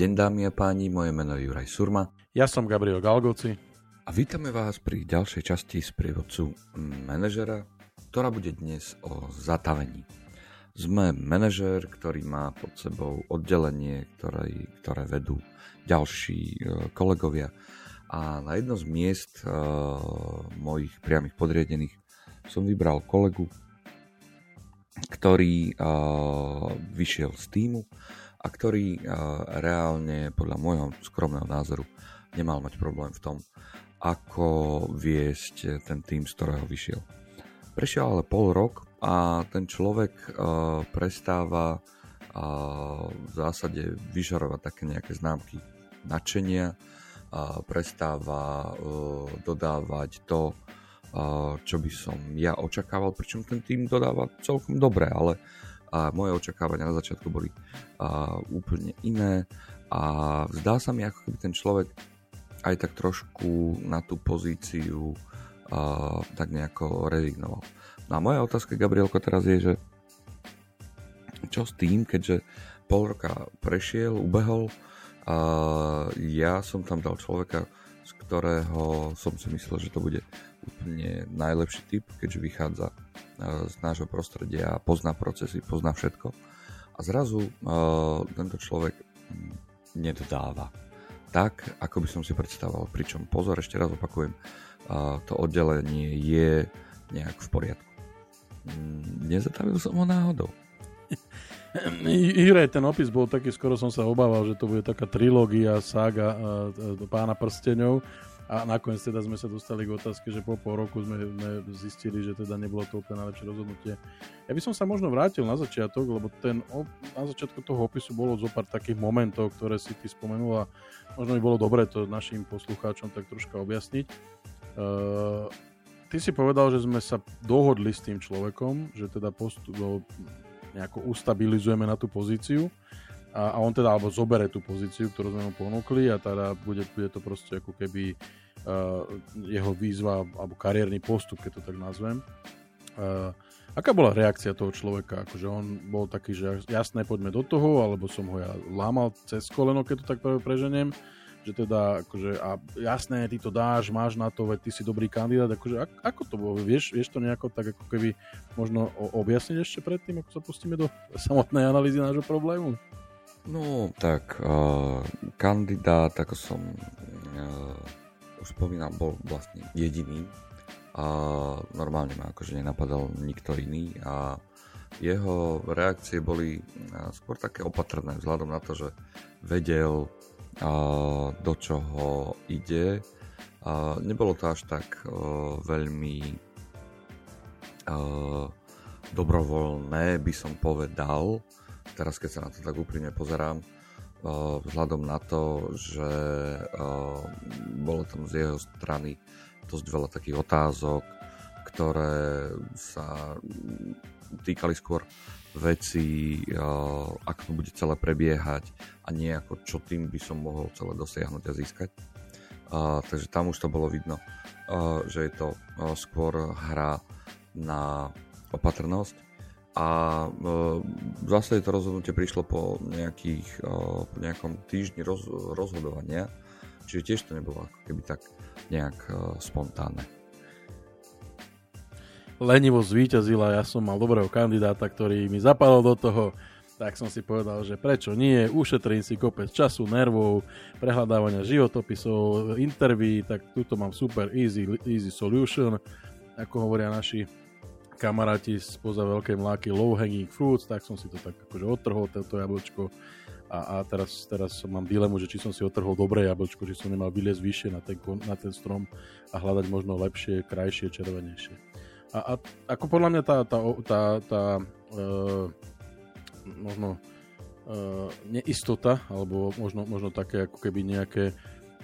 deň dámy a páni, moje meno je Juraj Surma. Ja som Gabriel Galgoci. A vítame vás pri ďalšej časti z prievodcu manažera, ktorá bude dnes o zatavení. Sme manažer, ktorý má pod sebou oddelenie, ktoré, ktoré vedú ďalší e, kolegovia. A na jedno z miest uh, mojich priamých podriadených som vybral kolegu, ktorý uh, vyšiel z týmu a ktorý uh, reálne podľa môjho skromného názoru nemal mať problém v tom, ako viesť ten tým, z ktorého vyšiel. Prešiel ale pol rok a ten človek uh, prestáva uh, v zásade vyžarovať také nejaké známky nadšenia, uh, prestáva uh, dodávať to, čo by som ja očakával, pričom ten tým dodáva celkom dobre, ale a moje očakávania na začiatku boli a, úplne iné a zdá sa mi, ako keby ten človek aj tak trošku na tú pozíciu a, tak nejako rezignoval. No a moja otázka, Gabrielko, teraz je, že čo s tým, keďže pol roka prešiel, ubehol a ja som tam dal človeka, z ktorého som si myslel, že to bude úplne najlepší typ, keďže vychádza e, z nášho prostredia, pozná procesy, pozná všetko. A zrazu uh, tento človek mm, nedodáva tak, ako by som si predstavoval. Pričom, pozor, ešte raz opakujem, uh, to oddelenie je nejak v poriadku. Mm, nezatavil som ho náhodou. Jure, ten opis bol taký, skoro som sa obával, že to bude taká trilógia, saga uh, pána prsteňov a nakoniec teda sme sa dostali k otázke, že po pol roku sme, sme zistili, že teda nebolo to úplne najlepšie rozhodnutie. Ja by som sa možno vrátil na začiatok, lebo ten, na začiatku toho opisu bolo zo pár takých momentov, ktoré si ty a možno by bolo dobre to našim poslucháčom tak troška objasniť. Uh, ty si povedal, že sme sa dohodli s tým človekom, že teda postup, nejako ustabilizujeme na tú pozíciu a, a on teda alebo zobere tú pozíciu, ktorú sme mu ponúkli a teda bude, bude to proste ako keby uh, jeho výzva alebo kariérny postup, keď to tak nazvem. Uh, aká bola reakcia toho človeka? Akože on bol taký, že jasné, poďme do toho, alebo som ho ja lámal cez koleno, keď to tak práve preženiem, že teda, akože, a jasné, ty to dáš, máš na to, veď ty si dobrý kandidát, akože, ak, ako to bolo? Vieš, vieš to nejako tak ako keby možno objasniť ešte predtým, ako sa pustíme do samotnej analýzy nášho problému? No, tak uh, kandidát, ako som uh, už spomínal, bol vlastne jediný a normálne ma akože nenapadal nikto iný a jeho reakcie boli skôr také opatrné vzhľadom na to, že vedel do čoho ide. Nebolo to až tak uh, veľmi uh, dobrovoľné, by som povedal, teraz keď sa na to tak úprimne pozerám, vzhľadom na to, že bolo tam z jeho strany dosť veľa takých otázok, ktoré sa týkali skôr veci, ako to bude celé prebiehať a nie ako čo tým by som mohol celé dosiahnuť a získať. takže tam už to bolo vidno, že je to skôr hra na opatrnosť a zase to rozhodnutie prišlo po, nejakých, po nejakom týždni roz, rozhodovania, čiže tiež to nebolo ako keby tak nejak spontánne. Lenivo zvíťazila, ja som mal dobrého kandidáta, ktorý mi zapadol do toho, tak som si povedal, že prečo nie, ušetrím si kopec času, nervov, prehľadávania životopisov, interví, tak tuto mám super easy, easy solution, ako hovoria naši kamaráti spoza veľkej mláky low hanging fruits, tak som si to tak akože odtrhol, toto jablčko a, a teraz, teraz mám dilemu, že či som si odtrhol dobré jablčko, či som nemal vyliezť vyššie na ten, na ten strom a hľadať možno lepšie, krajšie, červenejšie. A, a ako podľa mňa tá, tá, tá, tá uh, možno uh, neistota, alebo možno, možno také ako keby nejaké,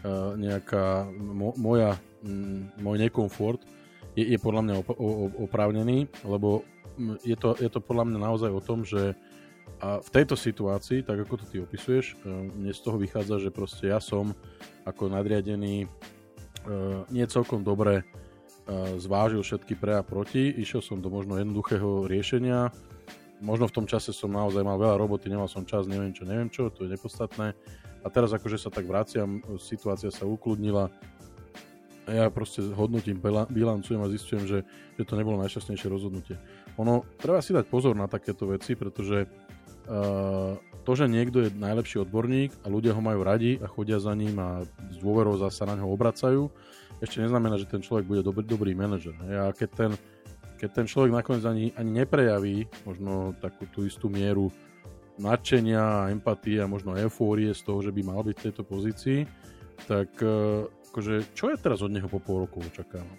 uh, nejaká mo, moja, m, môj nekomfort je, je podľa mňa op- oprávnený, lebo je to, je to podľa mňa naozaj o tom, že a v tejto situácii, tak ako to ty opisuješ, e, mne z toho vychádza, že proste ja som ako nadriadený e, nie celkom dobre e, zvážil všetky pre a proti, išiel som do možno jednoduchého riešenia, možno v tom čase som naozaj mal veľa roboty, nemal som čas, neviem čo, neviem čo, to je nepodstatné, a teraz akože sa tak vraciam, situácia sa ukludnila, ja proste hodnotím, bilancujem a zistujem, že, že to nebolo najšťastnejšie rozhodnutie. Ono, treba si dať pozor na takéto veci, pretože uh, to, že niekto je najlepší odborník a ľudia ho majú radi a chodia za ním a z dôverou sa na neho obracajú, ešte neznamená, že ten človek bude dobrý, dobrý manažer. A keď ten, keď ten človek nakoniec ani, ani neprejaví možno takú tú istú mieru nadšenia, empatie a možno eufórie z toho, že by mal byť v tejto pozícii, tak uh, akože, čo ja teraz od neho po pol roku očakávam?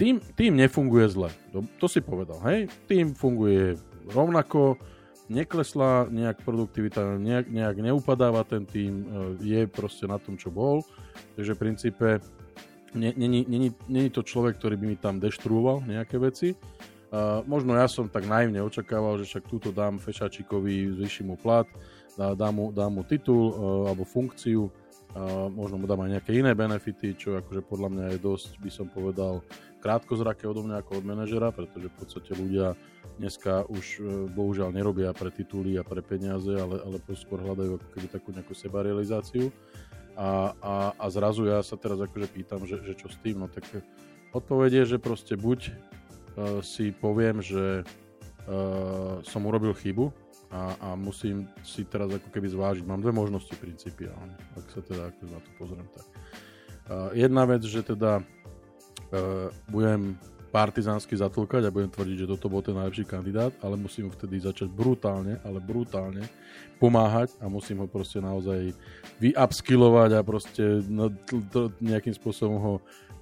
Tým, tým nefunguje zle. To, to si povedal, hej? Tým funguje rovnako, neklesla nejak produktivita, nejak, nejak neupadáva ten tým, e, je proste na tom, čo bol. Takže v princípe není to človek, ktorý by mi tam deštruoval nejaké veci. Uh, možno ja som tak naivne očakával, že však túto dám Fešačikovi, zvýšim mu plat, dá, dám, mu, dám mu titul uh, alebo funkciu, a možno mu dám aj nejaké iné benefity, čo akože podľa mňa je dosť, by som povedal, krátkozraké odo mňa ako od manažera, pretože v podstate ľudia dneska už e, bohužiaľ nerobia pre tituly a pre peniaze, ale, ale skôr hľadajú ako keby takú nejakú sebarealizáciu. A, a, a zrazu ja sa teraz akože pýtam, že, že čo s tým, no tak odpovedie, že proste buď uh, si poviem, že uh, som urobil chybu, a, a musím si teraz ako keby zvážiť. Mám dve možnosti principiálne, ak sa teda ako na to pozriem tak. Uh, jedna vec, že teda uh, budem partizánsky zatlkať a budem tvrdiť, že toto bol ten najlepší kandidát, ale musím vtedy začať brutálne, ale brutálne pomáhať a musím ho proste naozaj vyupskillovať a proste nejakým spôsobom ho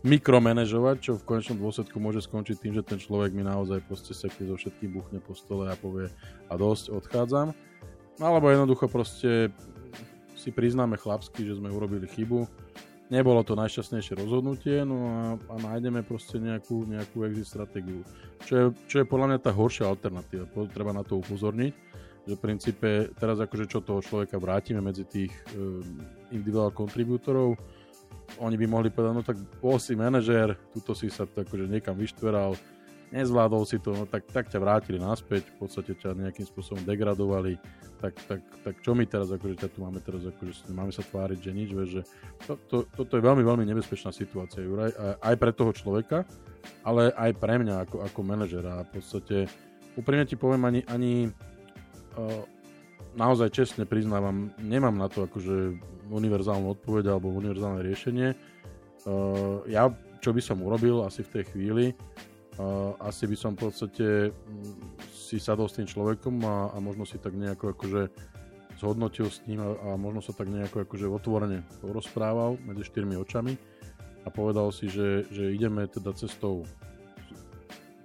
mikromanežovať, čo v konečnom dôsledku môže skončiť tým, že ten človek mi naozaj proste sekne zo všetkým buchne po stole a povie a dosť, odchádzam. Alebo jednoducho proste si priznáme chlapsky, že sme urobili chybu. Nebolo to najšťastnejšie rozhodnutie, no a, a nájdeme proste nejakú, nejakú exit stratégiu. Čo je, čo je podľa mňa tá horšia alternatíva. Treba na to upozorniť, že v princípe teraz akože čo toho človeka vrátime medzi tých um, individuál kontribútorov, oni by mohli povedať, no tak bol si manažér, tuto si sa akože niekam vyštveral, nezvládol si to, no tak, tak ťa vrátili naspäť, v podstate ťa nejakým spôsobom degradovali, tak, tak, tak čo my teraz, akože ťa tu máme teraz, akože máme sa tváriť, že nič, že to, to, toto je veľmi, veľmi nebezpečná situácia, Juraj, aj pre toho človeka, ale aj pre mňa ako, ako manažera. V podstate, úprimne ti poviem, ani, ani uh, naozaj čestne priznávam, nemám na to akože univerzálnu odpoveď alebo univerzálne riešenie. Uh, ja, čo by som urobil asi v tej chvíli, asi by som v podstate um, si sadol s tým človekom a, a možno si tak nejako akože zhodnotil s ním a, a možno sa tak nejako akože otvorene porozprával medzi štyrmi očami a povedal si, že, že ideme teda cestou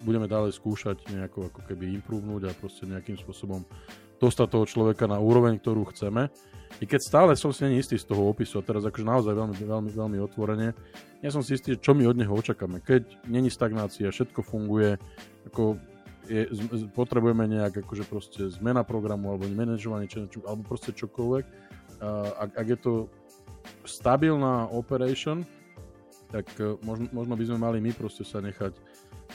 budeme ďalej skúšať nejako ako keby improvenúť a proste nejakým spôsobom dostať toho človeka na úroveň, ktorú chceme. I keď stále som si není istý z toho opisu, a teraz akože naozaj veľmi, veľmi, veľmi otvorene, nie som si istý, čo my od neho očakáme. Keď není stagnácia, všetko funguje, ako je, potrebujeme nejak akože proste zmena programu alebo manažovanie, čo, čo, alebo proste čokoľvek. ak, ak je to stabilná operation, tak e, možno, možno by sme mali my proste sa nechať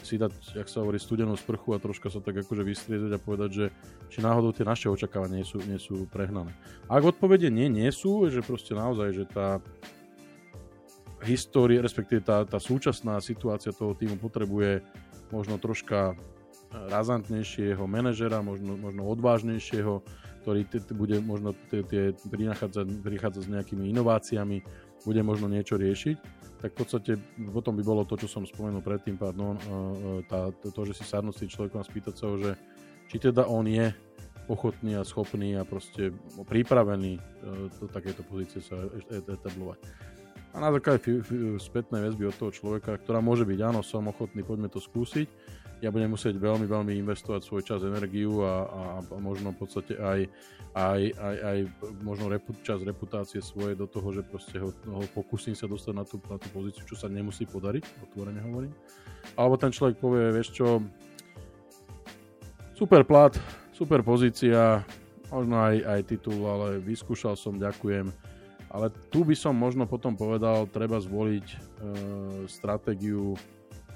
si dať, jak sa hovorí, studenú sprchu a troška sa tak akože vystriezať a povedať, že či náhodou tie naše očakávania nie sú, nie sú prehnané. Ak odpovede nie, nie sú, že proste naozaj, že tá história, respektíve tá, tá súčasná situácia toho týmu potrebuje možno troška razantnejšieho manažera, možno, možno odvážnejšieho, ktorý t- t- bude možno t- t- prichádzať s nejakými inováciami, bude možno niečo riešiť tak v podstate potom by bolo to, čo som spomenul predtým, pardon, e, e, tá, to, to, že si sadnúť s tým človekom a spýtať sa ho, že či teda on je ochotný a schopný a proste pripravený e, do takéto pozície sa etablovať. A na základe spätnej väzby od toho človeka, ktorá môže byť, áno, som ochotný, poďme to skúsiť, ja budem musieť veľmi, veľmi investovať svoj čas, energiu a, a, možno v podstate aj, aj, aj, aj možno repu, čas reputácie svoje do toho, že proste ho, ho pokúsim sa dostať na tú, na tú pozíciu, čo sa nemusí podariť, otvorene hovorím. Alebo ten človek povie, vieš čo, super plat, super pozícia, možno aj, aj titul, ale vyskúšal som, ďakujem. Ale tu by som možno potom povedal, treba zvoliť e, stratégiu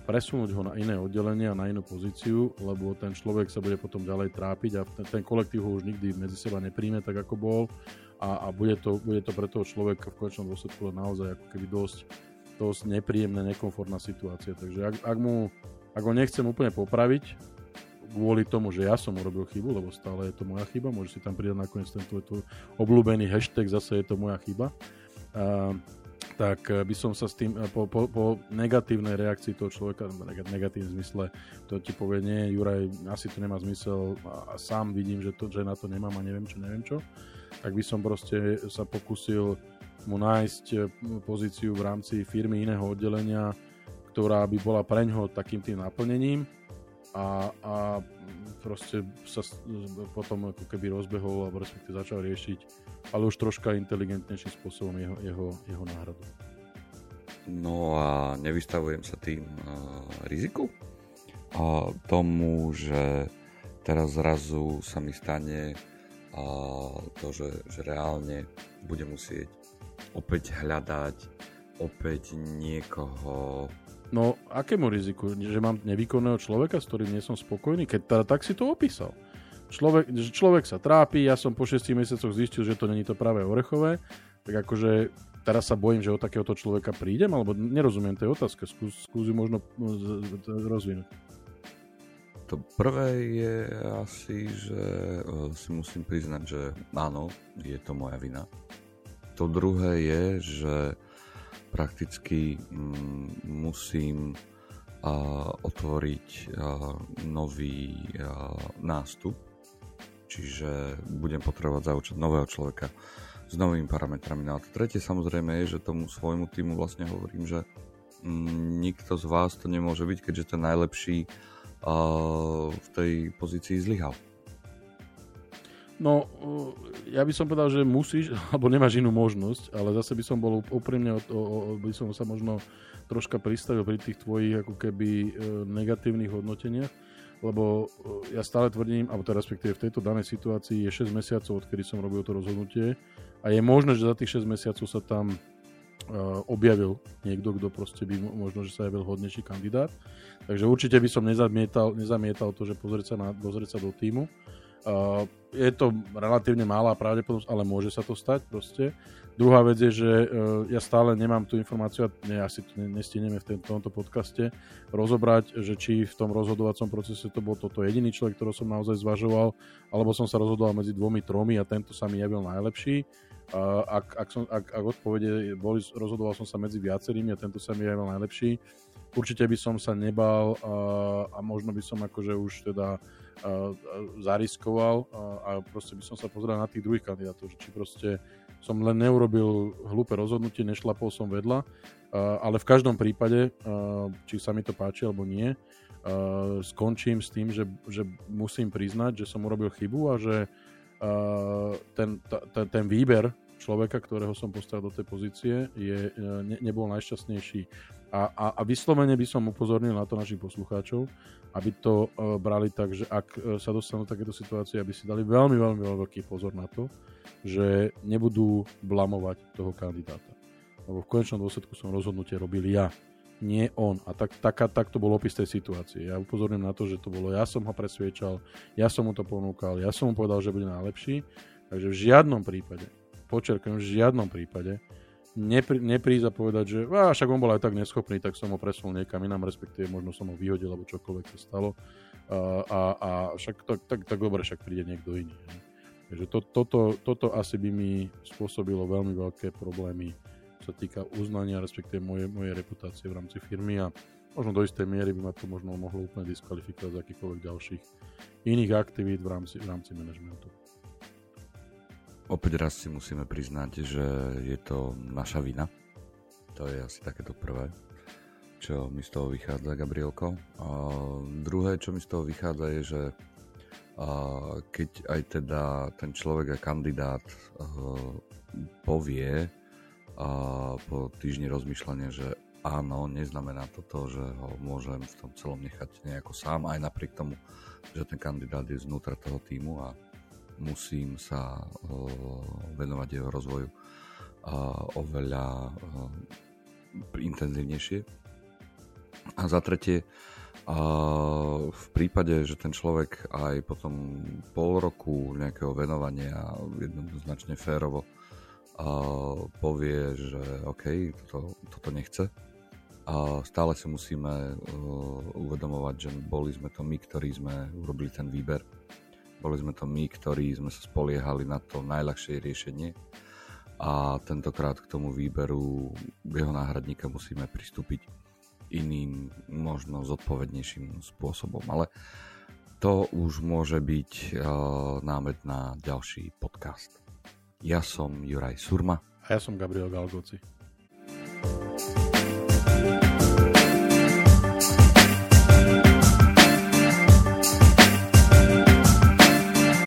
presunúť ho na iné oddelenie a na inú pozíciu, lebo ten človek sa bude potom ďalej trápiť a ten, ten kolektív ho už nikdy medzi seba nepríjme tak, ako bol a, a bude, to, bude to pre toho človeka v konečnom dôsledku naozaj ako keby dosť, dosť nepríjemná, nekomfortná situácia. Takže ak, ak, mu, ak ho nechcem úplne popraviť, kvôli tomu, že ja som urobil chybu, lebo stále je to moja chyba, môžeš si tam pridať nakoniec ten tvoj, tvoj obľúbený hashtag, zase je to moja chyba. Uh, tak eh, by som sa s tým, eh, po, po, po negatívnej reakcii toho človeka, negatívnym zmysle, to ti povie, nie, Juraj, asi to nemá zmysel a sám vidím, že, to, že na to nemám a neviem čo, neviem čo, tak by som proste sa pokusil mu nájsť eh, pozíciu v rámci firmy iného oddelenia, ktorá by bola pre ňoho takým tým naplnením a, a proste sa potom ako keby rozbehol alebo respektíve začal riešiť, ale už troška inteligentnejším spôsobom jeho, jeho, jeho náhradu. No a nevystavujem sa tým uh, riziku? A tomu, že teraz zrazu sa mi stane uh, to, že, že reálne budem musieť opäť hľadať opäť niekoho No, akému riziku? Že mám nevýkonného človeka, s ktorým nie som spokojný? Keď teda tak si to opísal. Človek, človek sa trápi, ja som po 6 mesiacoch zistil, že to není to práve orechové, tak akože teraz sa bojím, že o takéhoto človeka prídem, alebo nerozumiem tej otázke, skús, skús ju možno rozvinúť. To prvé je asi, že e, si musím priznať, že áno, je to moja vina. To druhé je, že prakticky mm, musím otvoriť nový nástup, čiže budem potrebovať zaučiť nového človeka s novými parametrami. No a to tretie samozrejme je, že tomu svojmu týmu vlastne hovorím, že mm, nikto z vás to nemôže byť, keďže ten najlepší v tej pozícii zlyhal. No, ja by som povedal, že musíš, alebo nemáš inú možnosť, ale zase by som bol úprimne, by som sa možno troška pristavil pri tých tvojich ako keby e, negatívnych hodnoteniach, lebo e, ja stále tvrdím, alebo to respektíve v tejto danej situácii je 6 mesiacov, odkedy som robil to rozhodnutie a je možné, že za tých 6 mesiacov sa tam e, objavil niekto, kto proste by možno, že sa javil hodnejší kandidát. Takže určite by som nezamietal, nezamietal to, že pozrieť sa, na, pozrieť sa do týmu. Uh, je to relatívne malá pravdepodobnosť, ale môže sa to stať proste. Druhá vec je, že uh, ja stále nemám tú informáciu, a ne, asi to nestihneme v tomto podcaste, rozobrať, že či v tom rozhodovacom procese to bol toto jediný človek, ktorého som naozaj zvažoval, alebo som sa rozhodoval medzi dvomi, tromi a tento sa mi javil najlepší. Uh, ak, ak, som, ak, ak odpovede boli, rozhodoval som sa medzi viacerými a tento sa mi javil najlepší, určite by som sa nebal uh, a možno by som akože už teda zariskoval a proste by som sa pozrel na tých druhých kandidátov, či proste som len neurobil hlúpe rozhodnutie, nešlapol som vedľa, ale v každom prípade, či sa mi to páči alebo nie, skončím s tým, že, že musím priznať, že som urobil chybu a že ten, ten, ten výber človeka, ktorého som postavil do tej pozície, je, ne, nebol najšťastnejší. A, a, a vyslovene by som upozornil na to našich poslucháčov, aby to uh, brali tak, že ak uh, sa dostanú takéto situácie, aby si dali veľmi, veľmi, veľmi veľký pozor na to, že nebudú blamovať toho kandidáta. Lebo v konečnom dôsledku som rozhodnutie robil ja, nie on. A tak, tak, tak to bol opis tej situácie. Ja upozorňujem na to, že to bolo, ja som ho presviečal, ja som mu to ponúkal, ja som mu povedal, že bude najlepší. Takže v žiadnom prípade, počerkujem, v žiadnom prípade nepri, neprísť a povedať, že á, však on bol aj tak neschopný, tak som ho presunul niekam inám, respektíve možno som ho vyhodil, alebo čokoľvek sa stalo. A, a, a však tak, tak, tak dobre, však príde niekto iný. Ne? Takže to, toto, toto asi by mi spôsobilo veľmi veľké problémy, čo sa týka uznania, respektíve moje, mojej reputácie v rámci firmy a možno do istej miery by ma to možno mohlo úplne diskvalifikovať z akýchkoľvek ďalších iných aktivít v rámci, v rámci manažmentu. Opäť raz si musíme priznať, že je to naša vina. To je asi takéto prvé, čo mi z toho vychádza, Gabrielko. A druhé, čo mi z toho vychádza, je, že a keď aj teda ten človek a kandidát a, povie a po týždni rozmýšľania, že áno, neznamená to to, že ho môžem v tom celom nechať nejako sám, aj napriek tomu, že ten kandidát je znútra toho týmu a musím sa venovať jeho rozvoju oveľa intenzívnejšie. A za tretie, v prípade, že ten človek aj potom pol roku nejakého venovania jednoznačne férovo povie, že OK, toto, toto nechce, a stále si musíme uvedomovať, že boli sme to my, ktorí sme urobili ten výber. Boli sme to my, ktorí sme sa spoliehali na to najľahšie riešenie a tentokrát k tomu výberu jeho náhradníka musíme pristúpiť iným, možno zodpovednejším spôsobom. Ale to už môže byť uh, námed na ďalší podcast. Ja som Juraj Surma. A ja som Gabriel Galgoci.